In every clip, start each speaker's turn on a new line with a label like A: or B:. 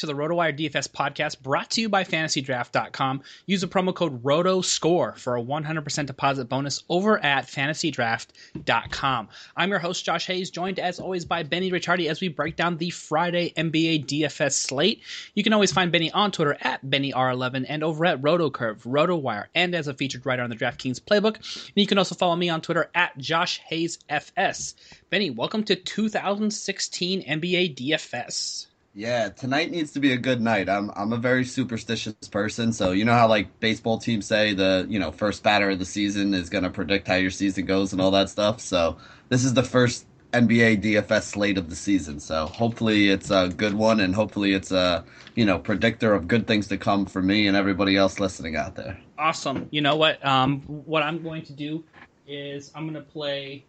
A: to the RotoWire DFS podcast brought to you by FantasyDraft.com. Use the promo code ROTOSCORE for a 100% deposit bonus over at FantasyDraft.com. I'm your host, Josh Hayes, joined as always by Benny Ricciardi as we break down the Friday NBA DFS slate. You can always find Benny on Twitter at BennyR11 and over at RotoCurve, RotoWire, and as a featured writer on the DraftKings Playbook. And you can also follow me on Twitter at Josh Hayes FS. Benny, welcome to 2016 NBA DFS.
B: Yeah, tonight needs to be a good night. I'm I'm a very superstitious person, so you know how like baseball teams say the you know first batter of the season is going to predict how your season goes and all that stuff. So this is the first NBA DFS slate of the season. So hopefully it's a good one, and hopefully it's a you know predictor of good things to come for me and everybody else listening out there.
A: Awesome. You know what? Um, what I'm going to do is I'm going to play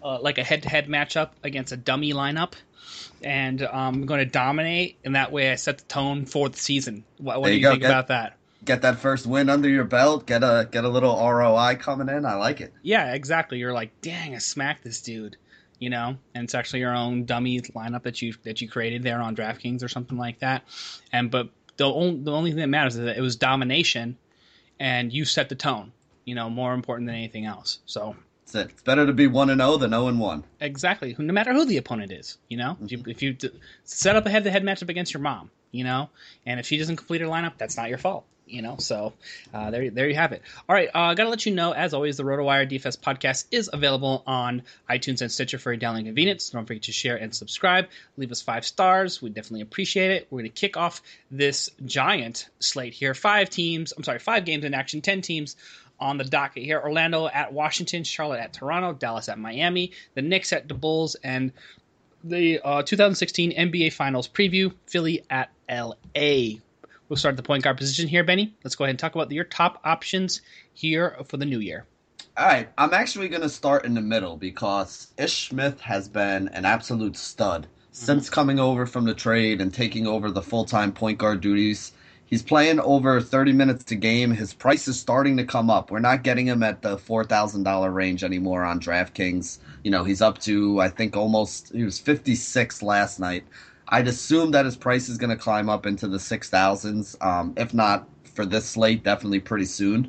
A: uh, like a head-to-head matchup against a dummy lineup and um, I'm going to dominate, and that way I set the tone for the season. What, what do you, think get, about that?
B: Get that first win under your belt. Get a get a little ROI coming in. I like it.
A: Yeah, exactly. You're like, dang, I smacked this dude. You know, and it's actually your own dummy lineup that you that you created there on DraftKings or something like that. And but the only the only thing that matters is that it was domination, and you set the tone. You know, more important than anything else. So
B: that's it. It's better to be one and zero oh than zero and one.
A: Exactly. No matter who the opponent is, you know, mm-hmm. if you, if you d- set up a head-to-head matchup against your mom, you know, and if she doesn't complete her lineup, that's not your fault. You know, so uh, there, there you have it. All right, I uh, got to let you know, as always, the RotoWire DFS podcast is available on iTunes and Stitcher for your downloading convenience. Don't forget to share and subscribe. Leave us five stars. We definitely appreciate it. We're going to kick off this giant slate here. Five teams, I'm sorry, five games in action, 10 teams on the docket here. Orlando at Washington, Charlotte at Toronto, Dallas at Miami, the Knicks at the Bulls, and the uh, 2016 NBA Finals preview, Philly at LA. We'll start the point guard position here, Benny. Let's go ahead and talk about your top options here for the new year.
B: All right, I'm actually going to start in the middle because Ish Smith has been an absolute stud mm-hmm. since coming over from the trade and taking over the full time point guard duties He's playing over 30 minutes a game. His price is starting to come up. We're not getting him at the $4,000 range anymore on DraftKings. You know, he's up to, I think, almost, he was 56 last night. I'd assume that his price is going to climb up into the 6,000s. Um, if not for this slate, definitely pretty soon.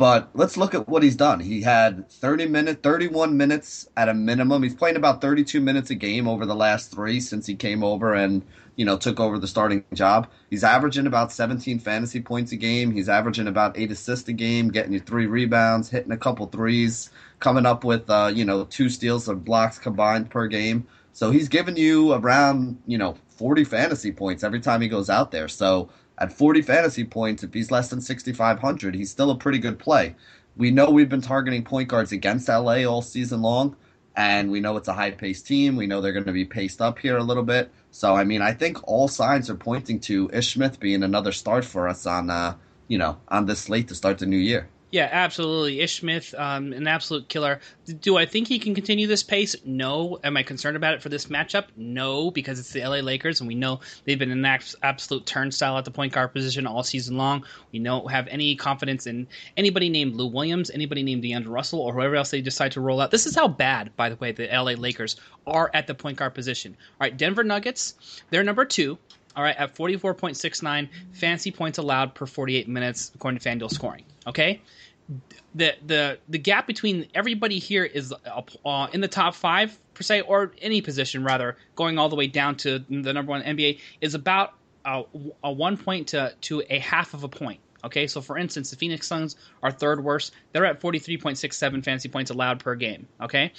B: But let's look at what he's done. He had 30 minutes, 31 minutes at a minimum. He's playing about 32 minutes a game over the last three since he came over and you know took over the starting job. He's averaging about 17 fantasy points a game. He's averaging about eight assists a game, getting you three rebounds, hitting a couple threes. coming up with uh, you know two steals or blocks combined per game. So he's giving you around you know 40 fantasy points every time he goes out there. So at 40 fantasy points, if he's less than 6,500, he's still a pretty good play. We know we've been targeting point guards against LA all season long, and we know it's a high paced team. We know they're going to be paced up here a little bit. So, I mean, I think all signs are pointing to Ish Smith being another start for us on, uh, you know, on this slate to start the new year.
A: Yeah, absolutely. Ish Smith, um, an absolute killer. Do I think he can continue this pace? No. Am I concerned about it for this matchup? No, because it's the LA Lakers, and we know they've been an absolute turnstile at the point guard position all season long. We don't have any confidence in anybody named Lou Williams, anybody named DeAndre Russell, or whoever else they decide to roll out. This is how bad, by the way, the LA Lakers are at the point guard position. All right, Denver Nuggets, they're number two. All right, at 44.69 fancy points allowed per 48 minutes according to FanDuel scoring. Okay, the the the gap between everybody here is uh, in the top five per se, or any position rather, going all the way down to the number one NBA is about a, a one point to to a half of a point. Okay, so for instance, the Phoenix Suns are third worst. They're at 43.67 fancy points allowed per game. Okay,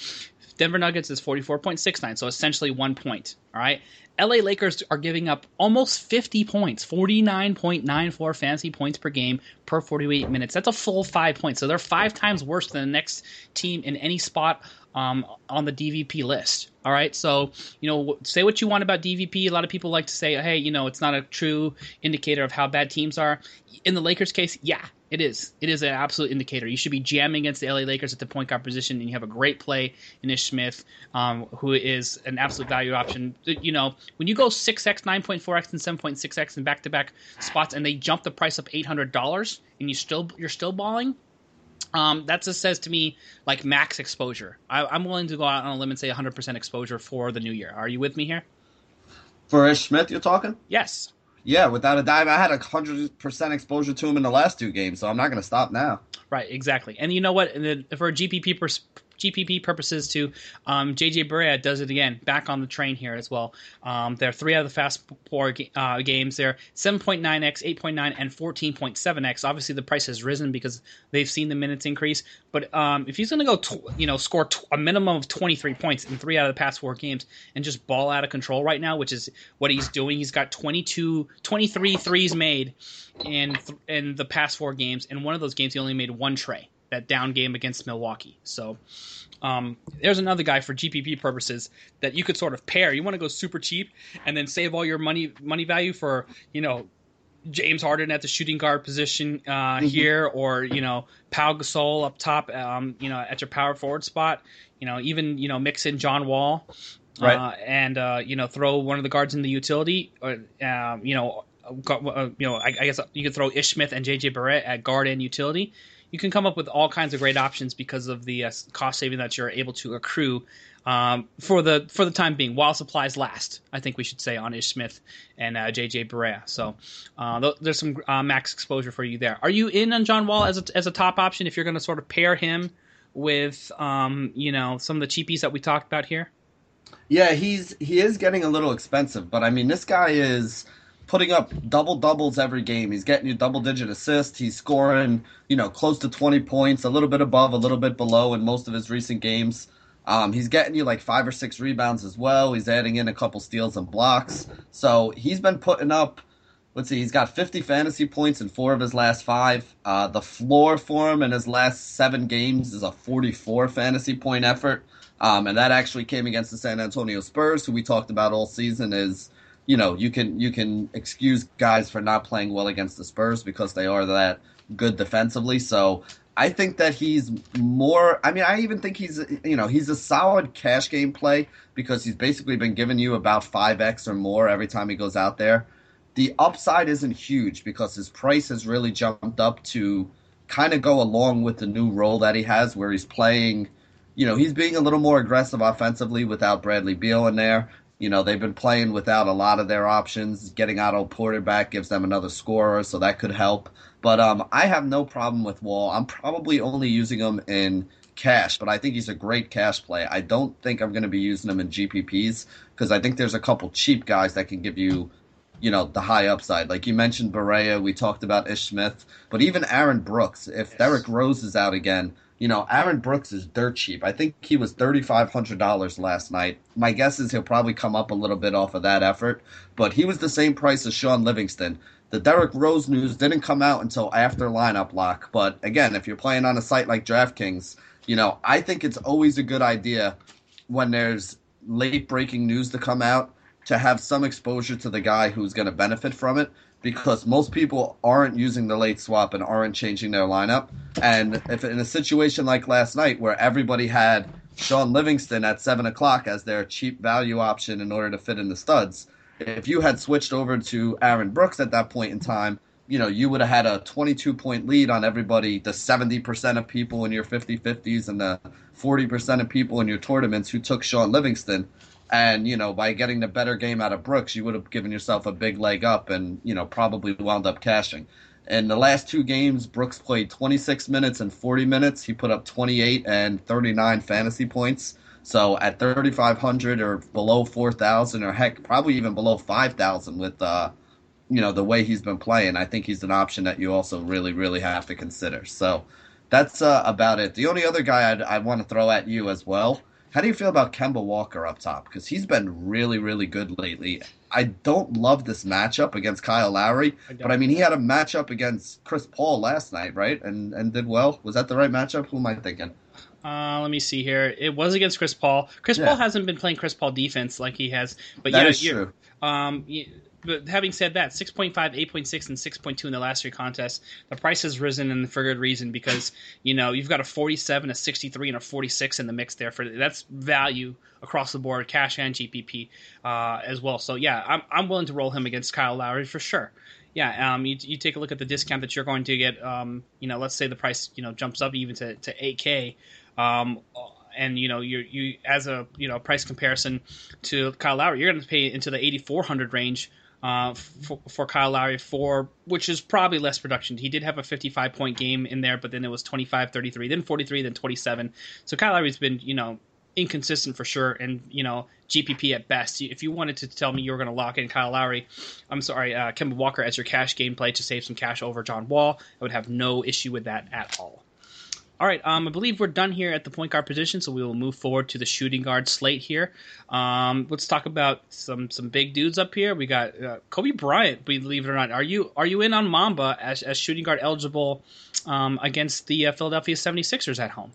A: Denver Nuggets is 44.69, so essentially one point. All right, LA Lakers are giving up almost 50 points, 49.94 fantasy points per game per 48 minutes. That's a full five points. So they're five times worse than the next team in any spot um, on the DVP list. All right, so you know, say what you want about DVP. A lot of people like to say, "Hey, you know, it's not a true indicator of how bad teams are." In the Lakers' case, yeah, it is. It is an absolute indicator. You should be jamming against the LA Lakers at the point guard position, and you have a great play in Ish Smith, um, who is an absolute value option. You know, when you go 6x, 9.4x, and 7.6x in back-to-back spots, and they jump the price up $800, and you still you're still balling, um, that just says to me like max exposure. I, am willing to go out on a limb and say 100% exposure for the new year. Are you with me here?
B: For Ish Smith, you're talking?
A: Yes.
B: Yeah, without a dive, I had a hundred percent exposure to him in the last two games, so I'm not going to stop now.
A: Right, exactly. And you know what? For a GPP pers- GPP purposes too. Um, JJ Barea does it again, back on the train here as well. Um, they're three out of the fast four uh, games. They're 7.9x, 8.9, and 14.7x. Obviously, the price has risen because they've seen the minutes increase. But um, if he's going to go, tw- you know, score a minimum of 23 points in three out of the past four games and just ball out of control right now, which is what he's doing. He's got 22, 23 threes made in th- in the past four games. In one of those games, he only made one trey that down game against Milwaukee. So um, there's another guy for GPP purposes that you could sort of pair. You want to go super cheap and then save all your money money value for you know James Harden at the shooting guard position uh, mm-hmm. here, or you know Pau Gasol up top, um, you know at your power forward spot. You know even you know mix in John Wall, right. uh, and uh, you know throw one of the guards in the utility, or um, you know. Uh, you know, I, I, guess you could throw Ish Smith and JJ Barea at guard and utility, you can come up with all kinds of great options because of the uh, cost saving that you're able to accrue um, for the for the time being while supplies last. I think we should say on Ish Smith and uh, JJ Barea. So uh, th- there's some uh, max exposure for you there. Are you in on John Wall as a, as a top option if you're going to sort of pair him with um, you know some of the cheapies that we talked about here?
B: Yeah, he's he is getting a little expensive, but I mean this guy is putting up double doubles every game. He's getting you double digit assists. He's scoring, you know, close to 20 points, a little bit above, a little bit below in most of his recent games. Um, he's getting you like five or six rebounds as well. He's adding in a couple steals and blocks. So he's been putting up, let's see, he's got 50 fantasy points in four of his last five. Uh, the floor for him in his last seven games is a 44 fantasy point effort. Um, and that actually came against the San Antonio Spurs, who we talked about all season, is you know you can you can excuse guys for not playing well against the Spurs because they are that good defensively. So I think that he's more. I mean, I even think he's you know he's a solid cash game play because he's basically been giving you about five x or more every time he goes out there. The upside isn't huge because his price has really jumped up to kind of go along with the new role that he has, where he's playing. You know, he's being a little more aggressive offensively without Bradley Beal in there. You know, they've been playing without a lot of their options. Getting Otto Porter back gives them another scorer, so that could help. But um, I have no problem with Wall. I'm probably only using him in cash, but I think he's a great cash play. I don't think I'm going to be using him in GPPs because I think there's a couple cheap guys that can give you, you know, the high upside. Like you mentioned Barea, we talked about Ish Smith, but even Aaron Brooks. If yes. Derrick Rose is out again, You know, Aaron Brooks is dirt cheap. I think he was $3,500 last night. My guess is he'll probably come up a little bit off of that effort, but he was the same price as Shaun Livingston. The Derrick Rose news didn't come out until after lineup lock, but again, if you're playing on a site like DraftKings, you know, I think it's always a good idea when there's late breaking news to come out to have some exposure to the guy who's going to benefit from it because most people aren't using the late swap and aren't changing their lineup. And if in a situation like last night where everybody had Shaun Livingston at seven o'clock as their cheap value option in order to fit in the studs, if you had switched over to Aaron Brooks at that point in time, you know, you would have had a 22 point lead on everybody, the 70% of people in your 50 50s and the 40% of people in your tournaments who took Shaun Livingston. And, you know, by getting the better game out of Brooks, you would have given yourself a big leg up and, you know, probably wound up cashing. In the last two games, Brooks played 26 minutes and 40 minutes. He put up 28 and 39 fantasy points. So at 3,500 or below 4,000 or heck, probably even below 5,000 with, uh, you know, the way he's been playing, I think he's an option that you also really, really have to consider. So that's uh, about it. The only other guy I'd, I want to throw at you as well how do you feel about Kemba Walker up top? Because he's been really, really good lately. I don't love this matchup against Kyle Lowry, I but I mean, he had a matchup against Chris Paul last night, right? And and did well. Was that the right matchup? Who am I thinking?
A: Uh, let me see here. It was against Chris Paul. Chris yeah. Paul hasn't been playing Chris Paul defense like he has, but
B: that
A: yeah,
B: is true.
A: Um, but having said that, 6.5, 8.6, and 6.2 in the last three contests, the price has risen and for good reason because, you know, you've got a 47, a 63, and a 46 in the mix there. for That's value across the board, cash and GPP uh, as well. So, yeah, I'm, I'm willing to roll him against Kyle Lowry for sure. Yeah, um, you, you take a look at the discount that you're going to get. Um, you know, let's say the price, you know, jumps up even to, to 8K. Um, and you know you you as a you know price comparison to Kyle Lowry, you're going to pay into the 8400 range uh, for, for, Kyle Lowry for which is probably less production. He did have a 55 point game in there, but then it was 25, 33, then 43, then 27. So Kyle Lowry's been you know inconsistent for sure, and you know GPP at best. If you wanted to tell me you were going to lock in Kyle Lowry, I'm sorry, uh, Kemba Walker as your cash game play to save some cash over John Wall, I would have no issue with that at all. All right, um, I believe we're done here at the point guard position, so we will move forward to the shooting guard slate here. Um, let's talk about some some big dudes up here. We got uh, Kobe Bryant. Believe it or not, are you are you in on Mamba as, as shooting guard eligible um, against the uh, Philadelphia 76ers at home?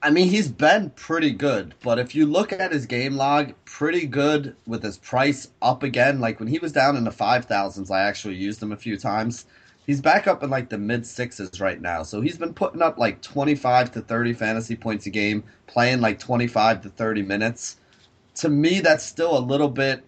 B: I mean, he's been pretty good, but if you look at his game log, pretty good with his price up again. Like when he was down in the five thousands, I actually used him a few times he's back up in like the mid sixes right now. So he's been putting up like 25 to 30 fantasy points a game, playing like 25 to 30 minutes. To me, that's still a little bit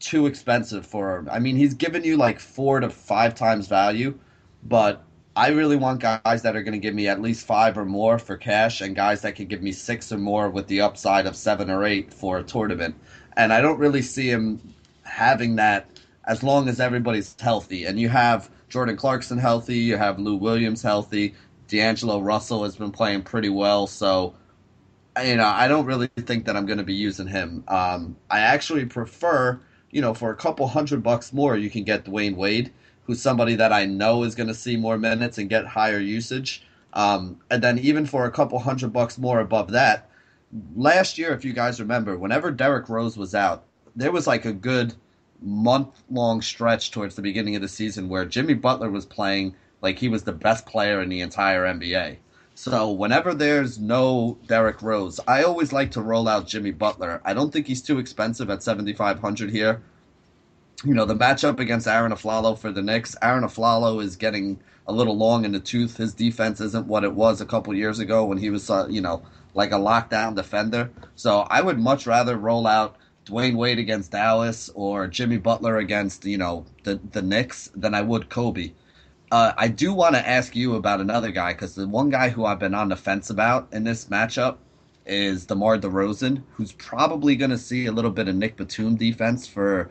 B: too expensive for him. I mean, he's given you like four to five times value, but I really want guys that are going to give me at least five or more for cash and guys that can give me six or more with the upside of seven or eight for a tournament. And I don't really see him having that as long as everybody's healthy. And you have Jordan Clarkson healthy. You have Lou Williams healthy. D'Angelo Russell has been playing pretty well. So, you know, I don't really think that I'm going to be using him. Um, I actually prefer, you know, for a couple hundred bucks more, you can get Dwyane Wade, who's somebody that I know is going to see more minutes and get higher usage. Um, and then even for a couple hundred bucks more above that, last year, if you guys remember, whenever Derrick Rose was out, there was like a good month long stretch towards the beginning of the season where Jimmy Butler was playing like he was the best player in the entire NBA. So whenever there's no Derrick Rose, I always like to roll out Jimmy Butler. I don't think he's too expensive at 7500 here. You know, the matchup against Arron Afflalo for the Knicks, Arron Afflalo is getting a little long in the tooth. His defense isn't what it was a couple years ago when he was, uh, you know, like a lockdown defender. So I would much rather roll out Dwyane Wade against Dallas or Jimmy Butler against you know the the Knicks than I would Kobe. Uh, I do want to ask you about another guy because the one guy who I've been on the fence about in this matchup is DeMar DeRozan, who's probably going to see a little bit of Nic Batum defense for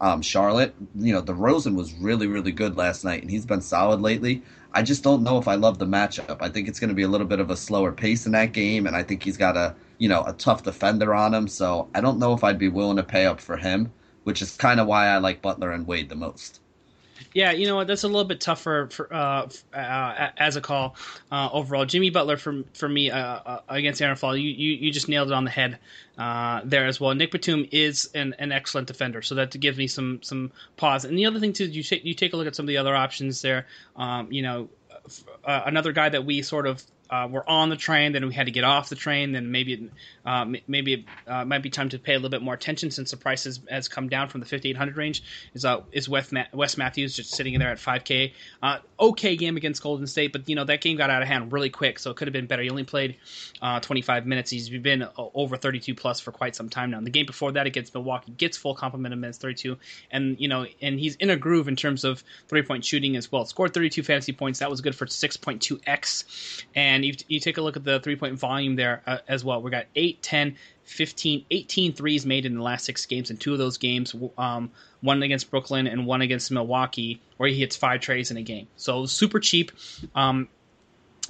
B: um, Charlotte. You know, DeRozan was really really good last night, and he's been solid lately. I just don't know if I love the matchup. I think it's going to be a little bit of a slower pace in that game, and I think he's got a you know, a tough defender on him. So I don't know if I'd be willing to pay up for him, which is kind of why I like Butler and Wade the most.
A: Yeah, you know what? That's a little bit tougher for, uh, uh, as a call uh, overall. Jimmy Butler for for me uh, uh, against Aaron Fall, you, you you just nailed it on the head uh, there as well. Nic Batum is an, an excellent defender, so that gives me some some pause. And the other thing too, you take you take a look at some of the other options there. Um, you know, another guy that we sort of uh, were on the train, then we had to get off the train. Then maybe uh, maybe it uh, might be time to pay a little bit more attention since the price has, has come down from the 5800 range. Is uh, is Wes, Ma- Wes Matthews just sitting in there at 5K? Uh, okay game against Golden State, but you know that game got out of hand really quick, so it could have been better. He only played uh, 25 minutes. He's been uh, over 32 plus for quite some time now. And the game before that against Milwaukee gets full complement of minutes, 32, and you know, and he's in a groove in terms of three point shooting as well. Scored 32 fantasy points. That was good for 6.2x, and you, you take a look at the three point volume there uh, as well. We got 8, 10, 15, 18 threes made in the last six games, and two of those games, um, one against Brooklyn and one against Milwaukee, where he hits five treys in a game. So super cheap. Um,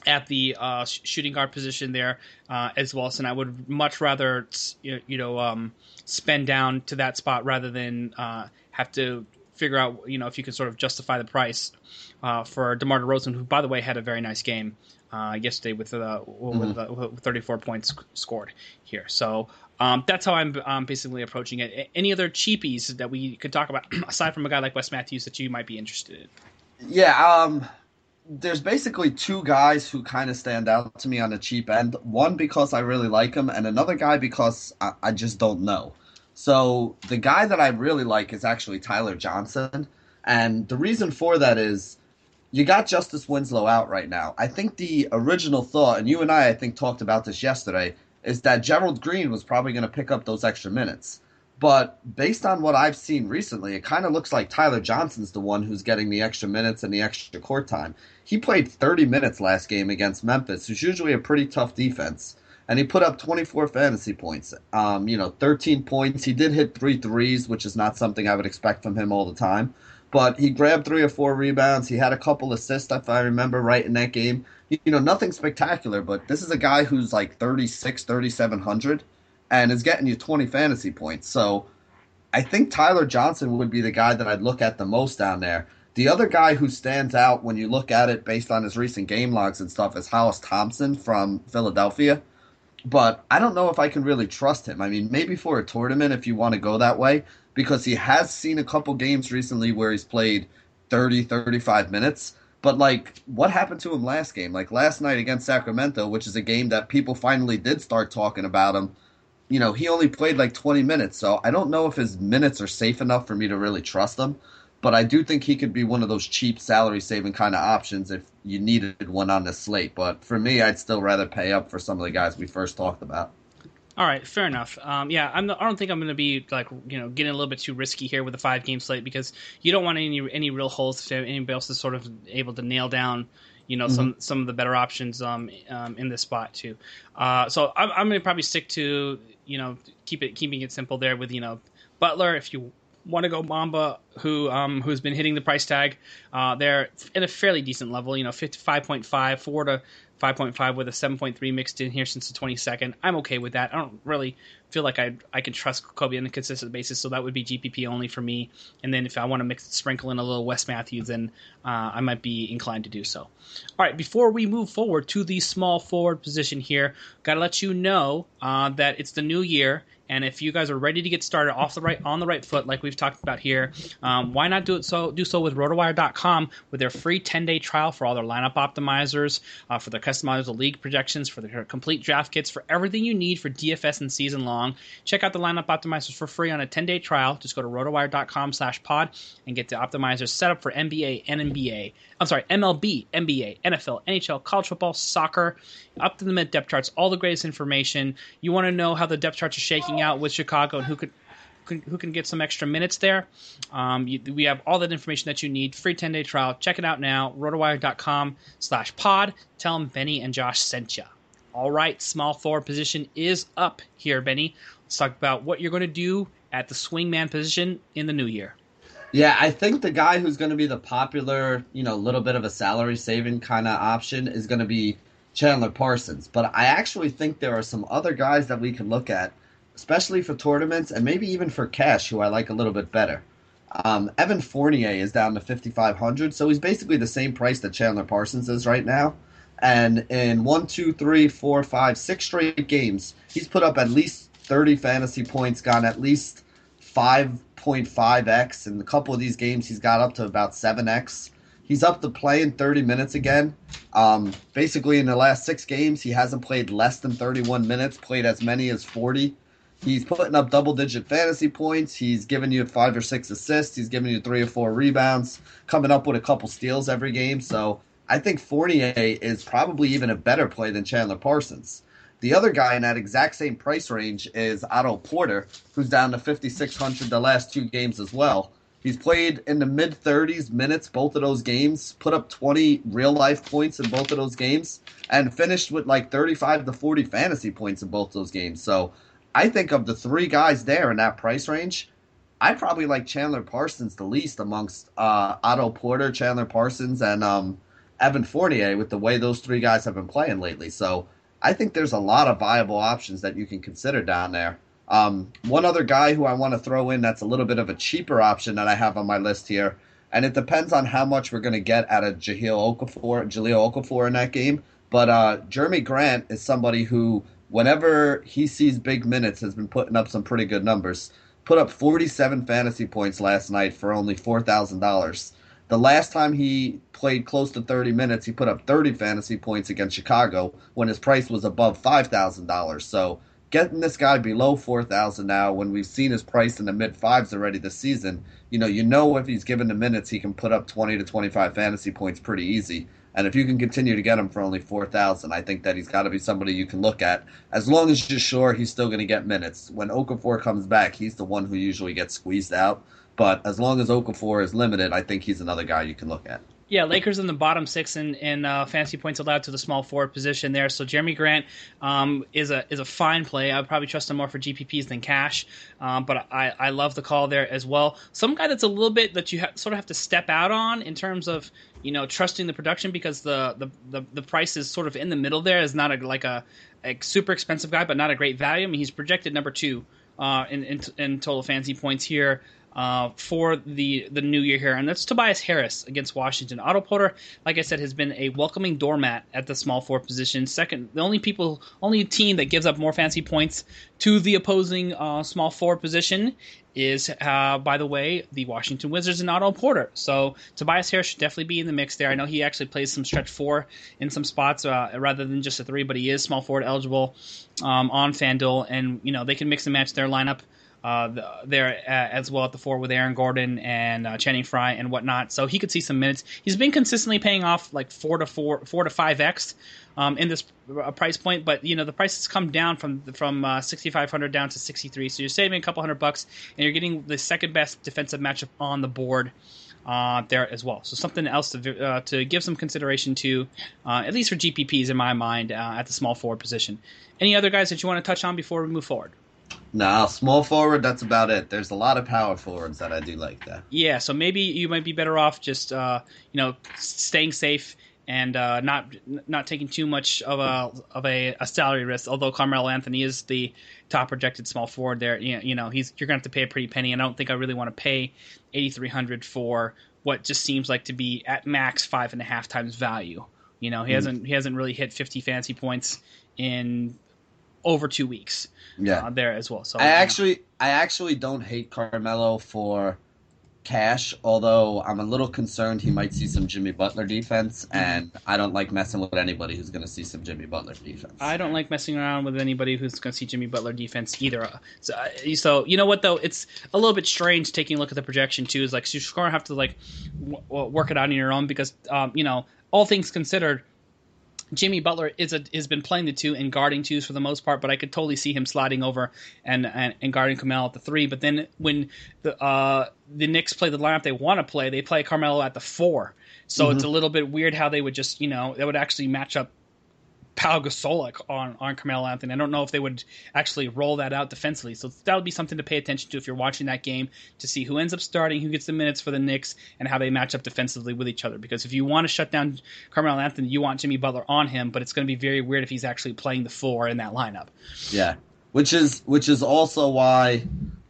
A: at the uh, shooting guard position there uh, as well. And I would much rather you know um, spend down to that spot rather than uh, have to figure out you know if you can sort of justify the price uh, for DeMar DeRozan, who by the way had a very nice game uh, yesterday with uh, with, mm-hmm. with 34 points scored here. So um, that's how I'm um, basically approaching it. Any other cheapies that we could talk about aside from a guy like Wes Matthews that you might be interested in?
B: Yeah, um, there's basically two guys who kind of stand out to me on the cheap end. One because I really like him, and another guy because I, I just don't know. So the guy that I really like is actually Tyler Johnson, and the reason for that is you got Justice Winslow out right now. I think the original thought, and you and I, I think, talked about this yesterday, is that Gerald Green was probably going to pick up those extra minutes. But based on what I've seen recently, it kind of looks like Tyler Johnson's the one who's getting the extra minutes and the extra court time. He played 30 minutes last game against Memphis, who's usually a pretty tough defense, and he put up 24 fantasy points. Um, you know, 13 points. He did hit three threes, which is not something I would expect from him all the time but he grabbed three or four rebounds. He had a couple assists, if I remember right, in that game. You know, nothing spectacular, but this is a guy who's like 36, 3,700 and is getting you 20 fantasy points. So I think Tyler Johnson would be the guy that I'd look at the most down there. The other guy who stands out when you look at it based on his recent game logs and stuff is Hollis Thompson from Philadelphia. But I don't know if I can really trust him. I mean, maybe for a tournament if you want to go that way, because he has seen a couple games recently where he's played 30, 35 minutes. But like, what happened to him last game? Like last night against Sacramento, which is a game that people finally did start talking about him. You know, he only played like 20 minutes, so I don't know if his minutes are safe enough for me to really trust him. But I do think he could be one of those cheap salary saving kind of options if you needed one on the slate. But for me, I'd still rather pay up for some of the guys we first talked about.
A: All right, fair enough. Um, yeah, I'm. I don't think I'm going to be like you know getting a little bit too risky here with a five game slate because you don't want any any real holes to anybody else is sort of able to nail down you know mm-hmm. some some of the better options um, um, in this spot too. Uh, so I'm, I'm going to probably stick to you know keep it keeping it simple there with you know Butler if you want to go Mamba who um, who's been hitting the price tag. Uh, they're at a fairly decent level, you know, 55.5, 4 to 5.5 with a 7.3 mixed in here since the 22nd. I'm okay with that. I don't really feel like I I can trust Kobe on a consistent basis, so that would be GPP only for me. And then if I want to mix sprinkle in a little Wes Matthews, then uh, I might be inclined to do so. All right, before we move forward to the small forward position here, got to let you know uh, that it's the new year and if you guys are ready to get started off the right on the right foot, like we've talked about here, um, why not do it so do so with RotoWire.com with their free 10 day trial for all their lineup optimizers, uh, for their customizable league projections, for their complete draft kits, for everything you need for DFS and season long. Check out the lineup optimizers for free on a 10 day trial. Just go to RotoWire.com/pod and get the optimizers set up for NBA and NBA. I'm sorry, MLB, NBA, NFL, NHL, college football, soccer, up to the mid depth charts, all the greatest information. You want to know how the depth charts are shaking out with Chicago and who could who can get some extra minutes there. Um, you, we have all that information that you need. Free 10 day trial. Check it out now. Rotowire.com slash pod. Tell them Benny and Josh sent you. All right, small forward position is up here, Benny. Let's talk about what you're going to do at the swingman position in the new year.
B: Yeah, I think the guy who's going to be the popular, you know, little bit of a salary saving kind of option is going to be Chandler Parsons. But I actually think there are some other guys that we can look at, especially for tournaments and maybe even for cash, who I like a little bit better. Um, Evan Fournier is down to 5,500, so he's basically the same price that Chandler Parsons is right now. And in one, two, three, four, five, six straight games, he's put up at least 30 fantasy points, gotten at least 5.5x. In a couple of these games, he's got up to about 7x. He's up to playing 30 minutes again. Um, basically, in the last six games, he hasn't played less than 31 minutes, played as many as 40. He's putting up double digit fantasy points. He's giving you five or six assists. He's giving you three or four rebounds, coming up with a couple steals every game. So I think Fournier is probably even a better play than Chandler Parsons. The other guy in that exact same price range is Otto Porter, who's down to 5,600 the last two games as well. He's played in the mid 30s minutes both of those games, put up 20 real life points in both of those games, and finished with like 35 to 40 fantasy points in both those games. So I think of the three guys there in that price range, I probably like Chandler Parsons the least amongst uh, Otto Porter, Chandler Parsons, and um, Evan Fournier with the way those three guys have been playing lately. So I think there's a lot of viable options that you can consider down there. Um, one other guy who I want to throw in that's a little bit of a cheaper option that I have on my list here, and it depends on how much we're going to get out of Jahlil Okafor, Jahlil Okafor in that game. But uh, Jerami Grant is somebody who, whenever he sees big minutes, has been putting up some pretty good numbers. Put up 47 fantasy points last night for only $4,000. The last time he played close to 30 minutes, he put up 30 fantasy points against Chicago when his price was above $5,000. So getting this guy below 4000 now when we've seen his price in the mid fives already this season you know you know if he's given the minutes he can put up 20 to 25 fantasy points pretty easy and if you can continue to get him for only 4000 i think that he's got to be somebody you can look at. As long as you're sure he's still going to get minutes. When okafor comes back he's the one who usually gets squeezed out. But as long as okafor is limited i think he's another guy you can look at
A: yeah, Lakers in the bottom six in, in uh, fantasy points allowed to the small forward position there. So Jerami Grant um, is a is a fine play. I would probably trust him more for GPPs than cash, um, but I, I love the call there as well. Some guy that's a little bit that you ha- sort of have to step out on in terms of you know trusting the production because the the, the, the price is sort of in the middle there. Is not a, like a, a super expensive guy, but not a great value. I mean, he's projected number two uh, in, in, in total fantasy points here uh, for the the new year here, and that's Tobias Harris against Washington. Otto Porter, like I said, has been a welcoming doormat at the small four position. Second, the only people, only team that gives up more fancy points to the opposing uh, small four position is, uh, by the way, the Washington Wizards and Otto Porter. So Tobias Harris should definitely be in the mix there. I know he actually plays some stretch four in some spots uh, rather than just a three, but he is small forward eligible um, on FanDuel, and you know they can mix and match their lineup uh, there as well at the four with Aaron Gordon and uh, Channing Frye and whatnot. So he could see some minutes. He's been consistently paying off like four to four, four to five x um, in this uh, price point, but you know the price has come down from from uh, 6,500 down to 63. So you're saving a couple hundred bucks, and you're getting the second best defensive matchup on the board. Uh, there as well. So something else to uh, to give some consideration to, uh, at least for GPPs in my mind, uh, at the small forward position. Any other guys that you want to touch on before we move forward?
B: Nah, small forward. That's about it. There's a lot of power forwards that I do like that.
A: Yeah, so maybe you might be better off just uh, you know staying safe and uh, not not taking too much of a of a, a, salary risk. Although Carmelo Anthony is the top projected small forward, there you know, you know he's you're gonna have to pay a pretty penny. And I don't think I really want to pay eighty three hundred for what just seems like to be at max five and a half times value. You know he mm. hasn't he hasn't really hit fifty fancy points in over two weeks. Yeah, uh, there as well. So
B: I actually, know. I actually don't hate Carmelo for cash, although I'm a little concerned he might see some Jimmy Butler defense, and I don't like messing with anybody who's going to see some Jimmy Butler defense.
A: I don't like messing around with anybody who's going to see Jimmy Butler defense either. So, so, you know what though, it's a little bit strange taking a look at the projection too. Is like so you're going to have to like w- work it out on your own because um, you know all things considered Jimmy Butler is a, has been playing the two and guarding twos for the most part, but I could totally see him sliding over and and, and guarding Carmelo at the three. But then when the uh, the Knicks play the lineup they want to play, they play Carmelo at the four. So mm-hmm. it's a little bit weird how they would just you know that would actually match up Pau Gasol on on Carmelo Anthony. I don't know if they would actually roll that out defensively. So that would be something to pay attention to if you're watching that game to see who ends up starting, who gets the minutes for the Knicks, and how they match up defensively with each other. Because if you want to shut down Carmelo Anthony, you want Jimmy Butler on him, but it's going to be very weird if he's actually playing the four in that lineup.
B: Yeah, which is which is also why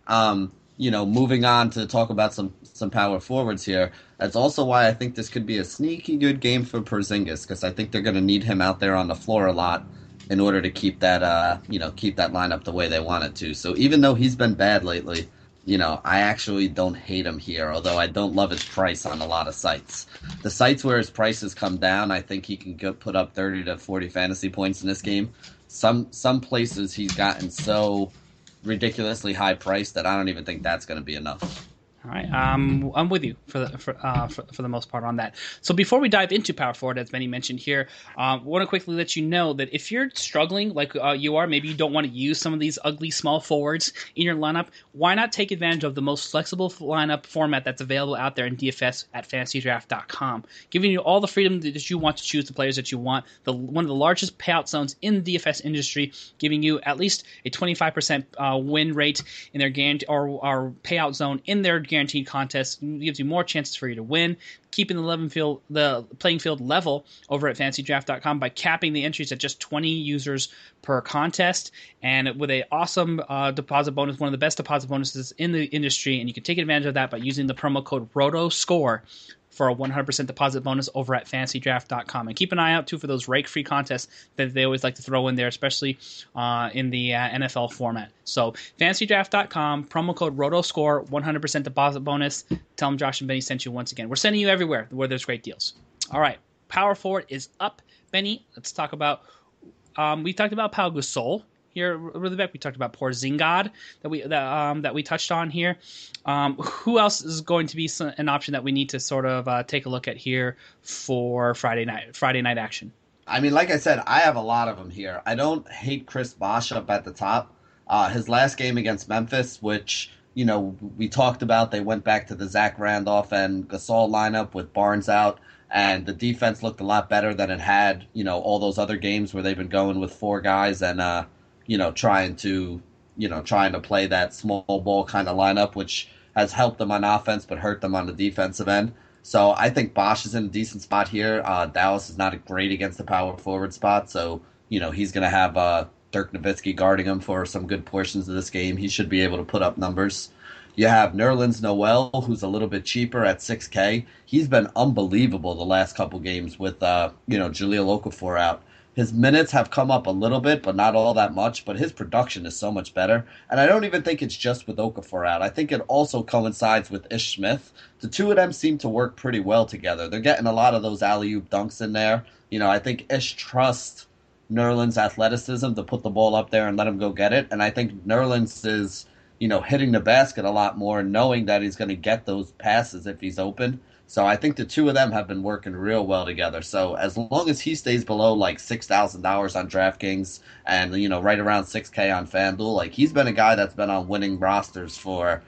B: um, you know, moving on to talk about some some power forwards here. That's also why I think this could be a sneaky good game for Porzingis because I think they're going to need him out there on the floor a lot in order to keep that uh you know keep that lineup the way they want it to. So even though he's been bad lately, you know, I actually don't hate him here, although I don't love his price on a lot of sites. The sites where his prices come down, I think he can go put up 30 to 40 fantasy points in this game. Some some places he's gotten so ridiculously high price that I don't even think that's going to be enough.
A: All right, um, I'm with you for the for, uh, for, for the most part on that. So before we dive into power forward, as Benny mentioned here, um, I want to quickly let you know that if you're struggling like uh, you are, maybe you don't want to use some of these ugly small forwards in your lineup. Why not take advantage of the most flexible lineup format that's available out there in DFS at FantasyDraft.com, giving you all the freedom that you want to choose the players that you want. The one of the largest payout zones in the DFS industry, giving you at least a 25% uh, win rate in their game or, or payout zone in their guaranteed contest gives you more chances for you to win. Keeping the field, the playing field level over at FantasyDraft.com by capping the entries at just 20 users per contest, and with a awesome uh, deposit bonus, one of the best deposit bonuses in the industry, and you can take advantage of that by using the promo code ROTOSCORE for a 100% deposit bonus over at fantasydraft.com. And keep an eye out too for those rake free contests that they always like to throw in there, especially uh, in the uh, NFL format. So fantasydraft.com, promo code ROTOSCORE, 100% deposit bonus. Tell them Josh and Benny sent you once again. We're sending you everywhere where there's great deals. All right, power forward is up. Benny, let's talk about. Um, we talked about Pau Gasol here really back. We talked about Porzingis that we that um, that we touched on here. Um, who else is going to be an option that we need to sort of uh, take a look at here for Friday night Friday night action?
B: I mean, like I said, I have a lot of them here. I don't hate Chris Bosh up at the top. Uh, his last game against Memphis, which you know we talked about, they went back to the Zach Randolph and Gasol lineup with Barnes out and the defense looked a lot better than it had, you know, all those other games where they've been going with four guys and uh, you know, trying to, you know, trying to play that small ball kind of lineup, which has helped them on offense but hurt them on the defensive end. So I think Bosh is in a decent spot here. Uh, Dallas is not great against the power forward spot, so you know he's going to have uh, Dirk Nowitzki guarding him for some good portions of this game. He should be able to put up numbers. You have Nerlens Noel, who's a little bit cheaper at 6K. He's been unbelievable the last couple games with uh, you know Jahlil Okafor out. His minutes have come up a little bit, but not all that much. But his production is so much better. And I don't even think it's just with Okafor out. I think it also coincides with Ish Smith. The two of them seem to work pretty well together. They're getting a lot of those alley oop dunks in there. You know, I think Ish trusts Nerlens' athleticism to put the ball up there and let him go get it. And I think Nerlens is, you know, hitting the basket a lot more, knowing that he's going to get those passes if he's open. So I think the two of them have been working real well together. So as long as he stays below like six thousand dollars on DraftKings and you know right around six K on FanDuel, like he's been a guy that's been on winning rosters for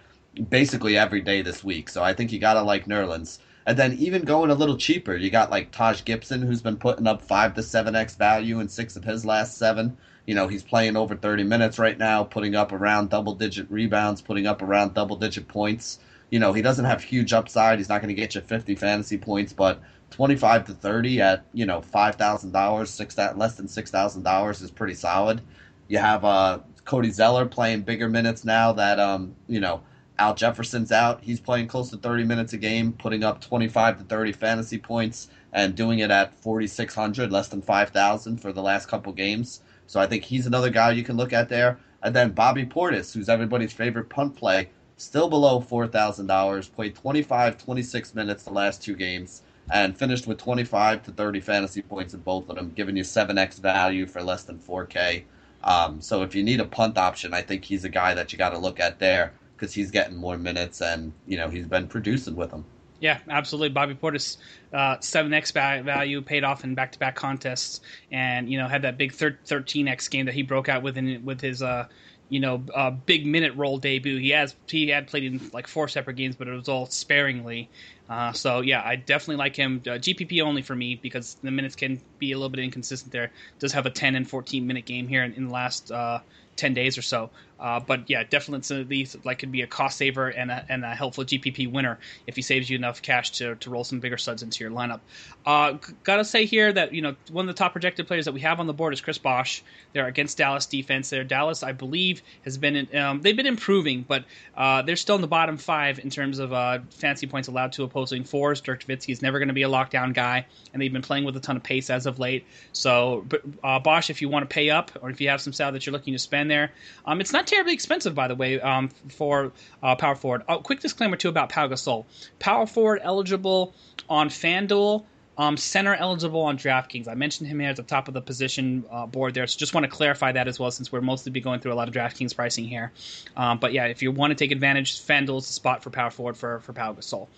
B: basically every day this week. So I think you gotta like Nerlens. And then even going a little cheaper, you got like Taj Gibson, who's been putting up five to seven X value in six of his last seven. You know, he's playing over 30 minutes right now, putting up around double digit rebounds, putting up around double digit points you know, he doesn't have huge upside. He's not going to get you 50 fantasy points, but 25 to 30 at, you know, $5,000, six less than $6,000 is pretty solid. You have uh, Cody Zeller playing bigger minutes now that, um, you know, Al Jefferson's out. He's playing close to 30 minutes a game, putting up 25 to 30 fantasy points and doing it at 4,600, less than 5,000 for the last couple games. So I think he's another guy you can look at there. And then Bobby Portis, who's everybody's favorite punt play, still below $4,000, played 25, 26 minutes the last two games, and finished with 25 to 30 fantasy points in both of them, giving you 7x value for less than 4K. Um, so if you need a punt option, I think he's a guy that you got to look at there because he's getting more minutes and, you know, he's been producing with them.
A: Yeah, absolutely. Bobby Portis, uh, seven uh, x value paid off in back to back contests, and you know had that big thirteen x game that he broke out with in, with his uh, you know, uh, big minute role debut. He has he had played in like four separate games, but it was all sparingly. Uh, so yeah, I definitely like him. Uh, GPP only for me because the minutes can be a little bit inconsistent. There does have a 10 and 14 minute game here in, in the last uh, 10 days or so. Uh, but yeah, definitely like could be a cost saver and a, and a helpful GPP winner if he saves you enough cash to, to roll some bigger studs into your lineup. Uh, gotta say here that you know one of the top projected players that we have on the board is Chris Bosh. They're against Dallas defense. There, Dallas, I believe has been um, they've been improving, but uh, they're still in the bottom five in terms of uh, fantasy points allowed to opposing fours. Dirk Nowitzki is never going to be a lockdown guy, and they've been playing with a ton of pace as of late. So, uh, Bosh, if you want to pay up or if you have some salary that you're looking to spend there, um, it's not terribly expensive, by the way, um, for uh, power forward. Oh, quick disclaimer too about Pau Gasol. Power forward eligible on FanDuel um, center eligible on DraftKings. I mentioned him here at the top of the position uh, board there, so just want to clarify that as well, since we're mostly be going through a lot of DraftKings pricing here. Um, but yeah, if you want to take advantage, FanDuel is the spot for power forward for for Pau Gasol.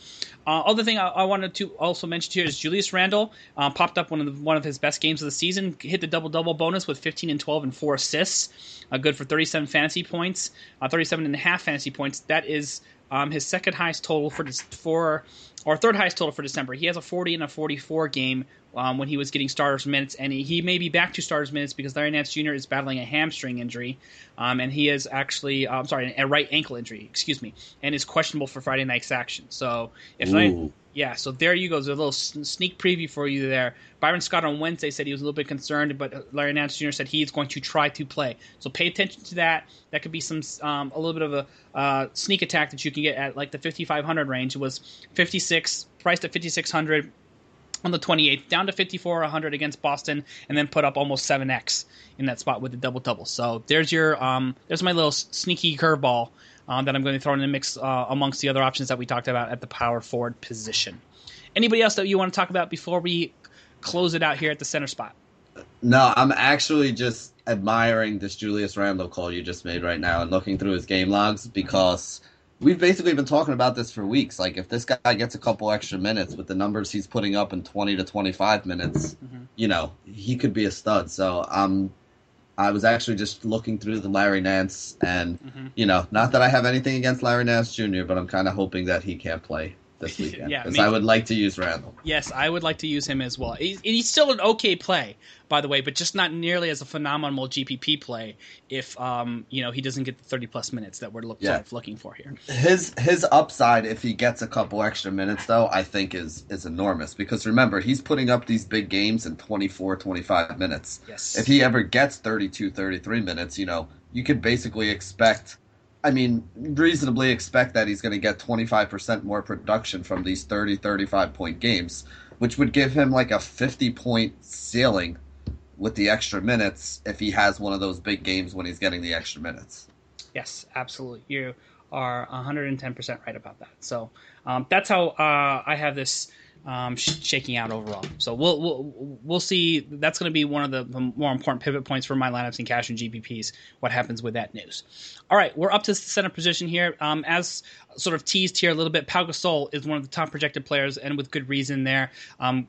A: Uh, other thing I, I, wanted to also mention here is Julius Randle uh, popped up one of the, one of his best games of the season, hit the double double bonus with 15 and 12 and four assists, uh, good for 37 fantasy points, uh, 37 and a half fantasy points. That is um, his second highest total for for or third highest total for December. He has a 40 and a 44 game um, when he was getting starters minutes, and he, may be back to starters minutes because Larry Nance Jr. is battling a hamstring injury, um, and he is actually, uh, I'm sorry, a right ankle injury, excuse me, and is questionable for Friday night's action. So if I, yeah, so there you go. There's a little sneak preview for you there. Byron Scott on Wednesday said he was a little bit concerned, but Larry Nance Jr. said he is going to try to play. So pay attention to that. That could be some um, a little bit of a uh, sneak attack that you can get at like the 5500 range. It was 56 priced at 5600 on the 28th, down to 54 100 against Boston, and then put up almost 7x in that spot with the double double. So there's your um, there's my little sneaky curveball um, that I'm going to throw in the mix uh, amongst the other options that we talked about at the power forward position. Anybody else that you want to talk about before we close it out here at the center spot?
B: No, I'm actually just admiring this Julius Randle call you just made right now and looking through his game logs because we've basically been talking about this for weeks. Like, if this guy gets a couple extra minutes with the numbers he's putting up in 20 to 25 minutes, mm-hmm. you know, he could be a stud. So, um, I was actually just looking through the Larry Nance, and mm-hmm. you know, not that I have anything against Larry Nance Jr., but I'm kind of hoping that he can't play this weekend because yeah, I would like to use Randle.
A: Yes, I would like to use him as well. He's, he's, still an okay play, by the way, but just not nearly as a phenomenal GPP play if um, you know he doesn't get the 30 plus minutes that we're look, yeah. sort of looking for here.
B: His his upside if he gets a couple extra minutes though, I think is is enormous because remember, he's putting up these big games in 24 25 minutes.
A: Yes.
B: If he ever gets 32 33 minutes, you know, you could basically expect I mean, reasonably expect that he's going to get 25% more production from these 30, 35 point games, which would give him like a 50 point ceiling with the extra minutes if he has one of those big games when he's getting the extra minutes.
A: Yes, absolutely. You are 110% right about that. So um, that's how uh, I have this um, shaking out overall. So we'll we'll we'll see. That's going to be one of the, the, more important pivot points for my lineups in cash and GPPs. What happens with that news? All right, we're up to the center position here. Um, as sort of teased here a little bit, Pau Gasol is one of the top projected players, and with good reason there. Um,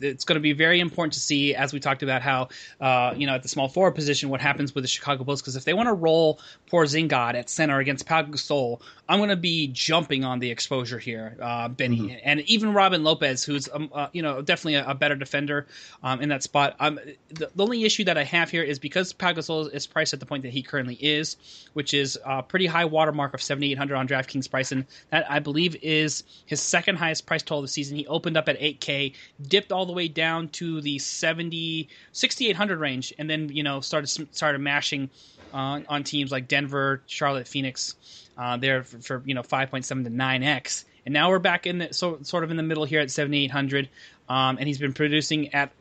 A: it's going to be very important to see, as we talked about, how uh, you know at the small forward position, what happens with the Chicago Bulls. Because if they want to roll Porzingis at center against Pau Gasol, I'm going to be jumping on the exposure here, uh, Benny, mm-hmm. and even Robin Lopez, who's um, uh, you know definitely a, a better defender um, in that spot. Um, the, the, only issue that I have here is because Pau Gasol is priced at the point that he currently is, which is a pretty high watermark of 7,800 on DraftKings price Bryson. That I believe is his second highest price total of the season. He opened up at 8K, dipped all the way down to the 70 6800 range, and then you know started started mashing uh, on teams like Denver, Charlotte, Phoenix. Uh, there for, for, you know 5.7 to 9x, and now we're back in the so, sort of in the middle here at 7800, um, and he's been producing at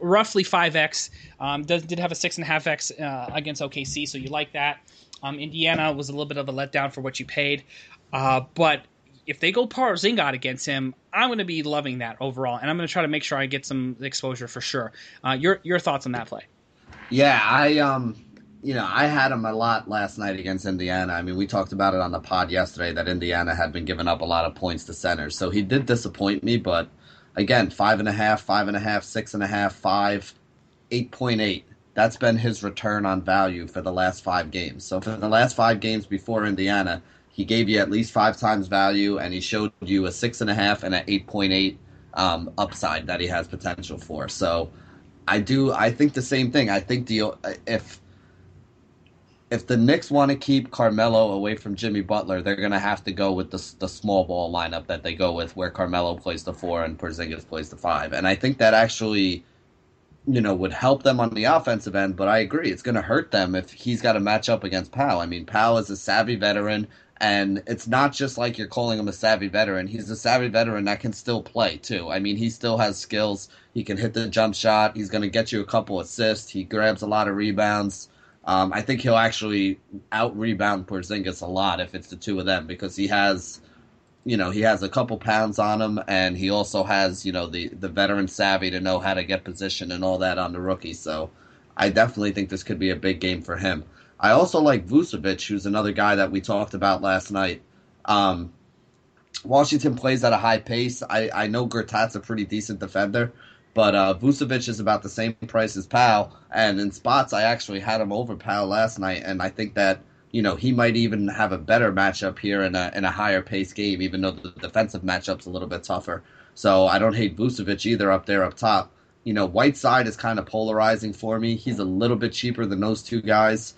A: roughly 5x. Um, does, did have a 6.5x uh, against OKC, so you like that. Um, Indiana was a little bit of a letdown for what you paid. Uh, but if they go Porzingis against him, I'm going to be loving that overall, and I'm going to try to make sure I get some exposure for sure. Uh, your your thoughts on that play?
B: Yeah, I um, you know, I had him a lot last night against Indiana. I mean, we talked about it on the pod yesterday that Indiana had been giving up a lot of points to centers, so he did disappoint me. But again, five and a half, five and a half, six and a half, five, eight point eight. That's been his return on value for the last five games. So for the last five games before Indiana, he gave you at least five times value, and he showed you a six and a half and an eight point eight um, upside that he has potential for. So I do. I think the same thing. I think the if if the Knicks want to keep Carmelo away from Jimmy Butler, they're going to have to go with the the small ball lineup that they go with, where Carmelo plays the four and Porzingis plays the five. And I think that actually you know, would help them on the offensive end, but I agree, it's going to hurt them if he's got to match up against Powell. I mean, Powell is a savvy veteran, and it's not just like you're calling him a savvy veteran. He's a savvy veteran that can still play, too. I mean, he still has skills. He can hit the jump shot. He's going to get you a couple assists. He grabs a lot of rebounds. Um, I think he'll actually out rebound Porzingis a lot if it's the two of them because he has you know he has a couple pounds on him, and he also has you know the the veteran savvy to know how to get position and all that on the rookie. So I definitely think this could be a big game for him. I also like Vucevic, who's another guy that we talked about last night. Um, Washington plays at a high pace. I, I know Gortat's a pretty decent defender, but uh, Vucevic is about the same price as Powell. And in spots, I actually had him over Powell last night, and I think that you know, he might even have a better matchup here in a in a higher pace game, even though the defensive matchup's a little bit tougher. So I don't hate Vucevic either up there up top. You know, Whiteside is kind of polarizing for me. He's a little bit cheaper than those two guys.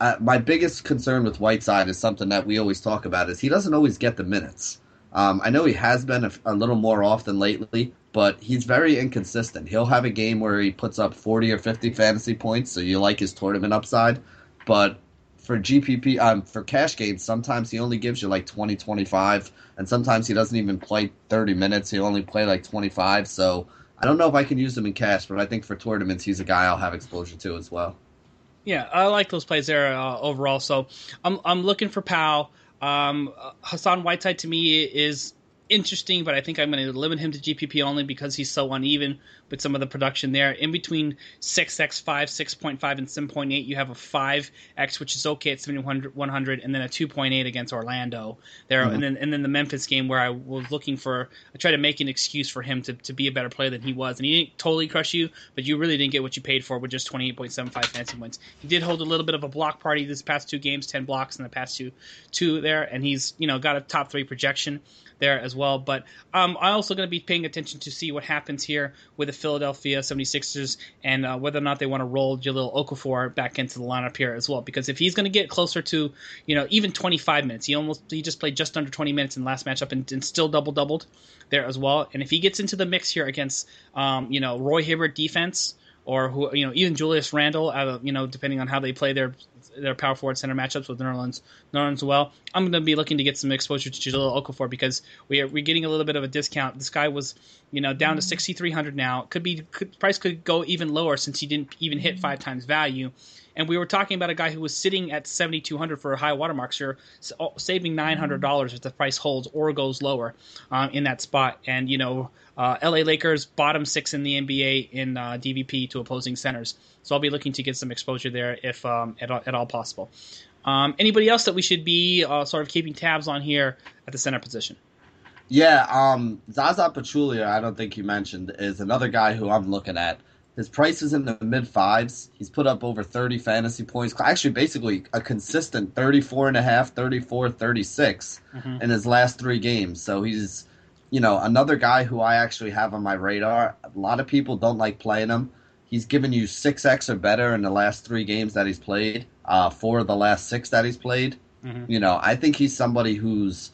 B: Uh, my biggest concern with Whiteside is something that we always talk about is he doesn't always get the minutes. Um, I know he has been a, a, little more often lately, but he's very inconsistent. He'll have a game where he puts up 40 or 50 fantasy points, so you like his tournament upside. But for GPP um for cash games, sometimes he only gives you like 20, 25, and sometimes he doesn't even play 30 minutes. He'll only play like 25. So I don't know if I can use him in cash, but I think for tournaments, he's a guy I'll have exposure to as well.
A: Yeah, I like those plays there uh, overall. So I'm I'm looking for Powell. Um, Hassan Whiteside to me is interesting, but I think I'm going to limit him to GPP only because he's so uneven with some of the production there. In between 6x5, 6.5, and 7.8, you have a 5x, which is okay at 7100, and then a 2.8 against Orlando there, mm-hmm. and then and then the Memphis game where I was looking for, I tried to make an excuse for him to, to be a better player than he was, and he didn't totally crush you, but you really didn't get what you paid for with just 28.75 fancy points. He did hold a little bit of a block party this past two games, 10 blocks in the past two two there, and he's you know got a top three projection there as well. But um, I'm also going to be paying attention to see what happens here with the Philadelphia 76ers and uh, whether or not they want to roll Jahlil Okafor back into the lineup here as well. Because if he's going to get closer to, you know, even 25 minutes, he almost he just played just under 20 minutes in the last matchup and, and still double doubled there as well. And if he gets into the mix here against, um, you know, Roy Hibbert defense or who you know even Julius Randle, you know depending on how they play their their power forward center matchups with Nerlens Nerlens Noel. I'm going to be looking to get some exposure to Jahlil Okafor because we are we're getting a little bit of a discount. This guy was you know down to mm-hmm. 6,300 now. Could be could, price could go even lower since he didn't even hit mm-hmm. five times value. And we were talking about a guy who was sitting at 7,200 for a high watermark, so you're oh, saving $900 mm-hmm. if the price holds or goes lower um, in that spot. And, you know, uh, LA Lakers bottom six in the NBA in uh, DVP to opposing centers. So I'll be looking to get some exposure there if um, at, all, at all possible. Um, anybody else that we should be uh, sort of keeping tabs on here at the center position?
B: Yeah, um, Zaza Pachulia, I don't think you mentioned, is another guy who I'm looking at. His price is in the mid fives. He's put up over 30 fantasy points. Actually, basically a consistent 34 and a half, 34, 36 mm-hmm. in his last three games. So he's, you know, another guy who I actually have on my radar. A lot of people don't like playing him. He's given you 6x or better in the last three games that he's played, uh, four of the last six that he's played. Mm-hmm. You know, I think he's somebody who's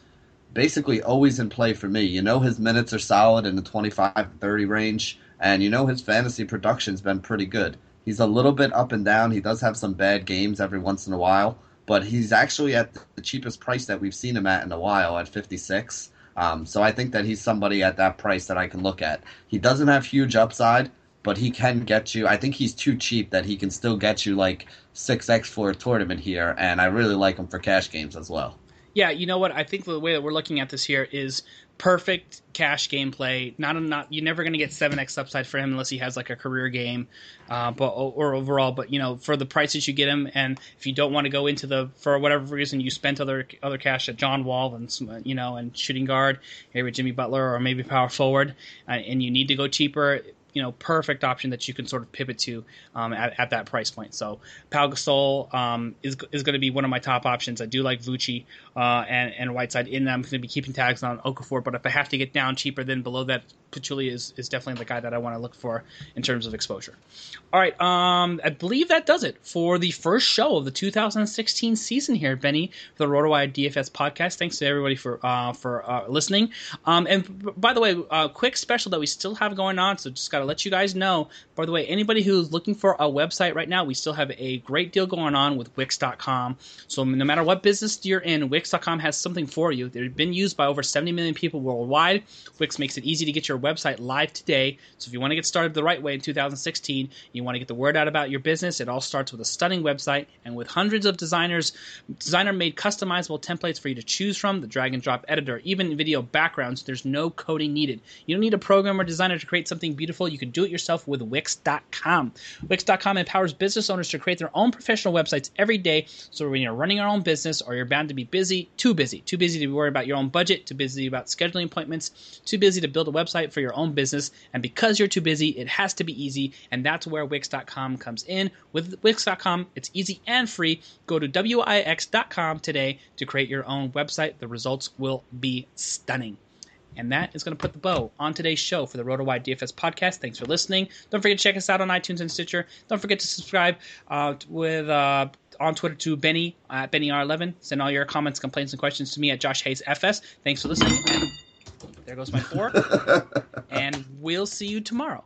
B: basically always in play for me. You know, his minutes are solid in the 25 30 range and you know his fantasy production's been pretty good. He's a little bit up and down. He does have some bad games every once in a while, but he's actually at the cheapest price that we've seen him at in a while at 56. Um, so I think that he's somebody at that price that I can look at. He doesn't have huge upside, but he can get you. I think he's too cheap that he can still get you like 6x for a tournament here, and I really like him for cash games as well.
A: Yeah, you know what? I think the way that we're looking at this here is perfect cash gameplay. Not a, not you're never going to get seven x upside for him unless he has like a career game, uh, but or overall. But you know, for the prices you get him, and if you don't want to go into the for whatever reason you spent other other cash at John Wall and you know and shooting guard, maybe Jimmy Butler or maybe power forward, uh, and you need to go cheaper you know perfect option that you can sort of pivot to um, at, at that price point. So Pau Gasol um, is is going to be one of my top options. I do like Vucci uh, and and Whiteside in them. I'm going to be keeping tags on Okafor, but if I have to get down cheaper than below that, Pachulia is, is definitely the guy that I want to look for in terms of exposure. All right, um, I believe that does it for the first show of the 2016 season here, Benny, for the RotoWire DFS podcast. Thanks to everybody for uh, for uh, listening. Um, and by the way, uh, quick special that we still have going on, so just got to let you guys know. By the way, anybody who's looking for a website right now, we still have a great deal going on with Wix.com. So no matter what business you're in, Wix.com has something for you. They've been used by over 70 million people worldwide. Wix makes it easy to get your website live today. So if you want to get started the right way in 2016, you want to get the word out about your business, it all starts with a stunning website and with hundreds of designers, designer-made customizable templates for you to choose from, the drag and drop editor, even video backgrounds. There's no coding needed. You don't need a programmer or designer to create something beautiful. You can do it yourself with Wix.com. Wix.com empowers business owners to create their own professional websites every day. So when you're running your own business or you're bound to be busy, too busy, too busy to be worried about your own budget, too busy about scheduling appointments, too busy to build a website for your own business, and because you're too busy, it has to be easy, and that's where Wix.com comes in. With Wix.com, it's easy and free. Go to Wix.com today to create your own website. The results will be stunning. And that is going to put the bow on today's show for the RotoWire DFS podcast. Thanks for listening. Don't forget to check us out on iTunes and Stitcher. Don't forget to subscribe uh, with uh, on Twitter to Benny at BennyR11. Send all your comments, complaints, and questions to me at Josh Hayes FS. Thanks for listening. And there goes my four. and we'll see you tomorrow.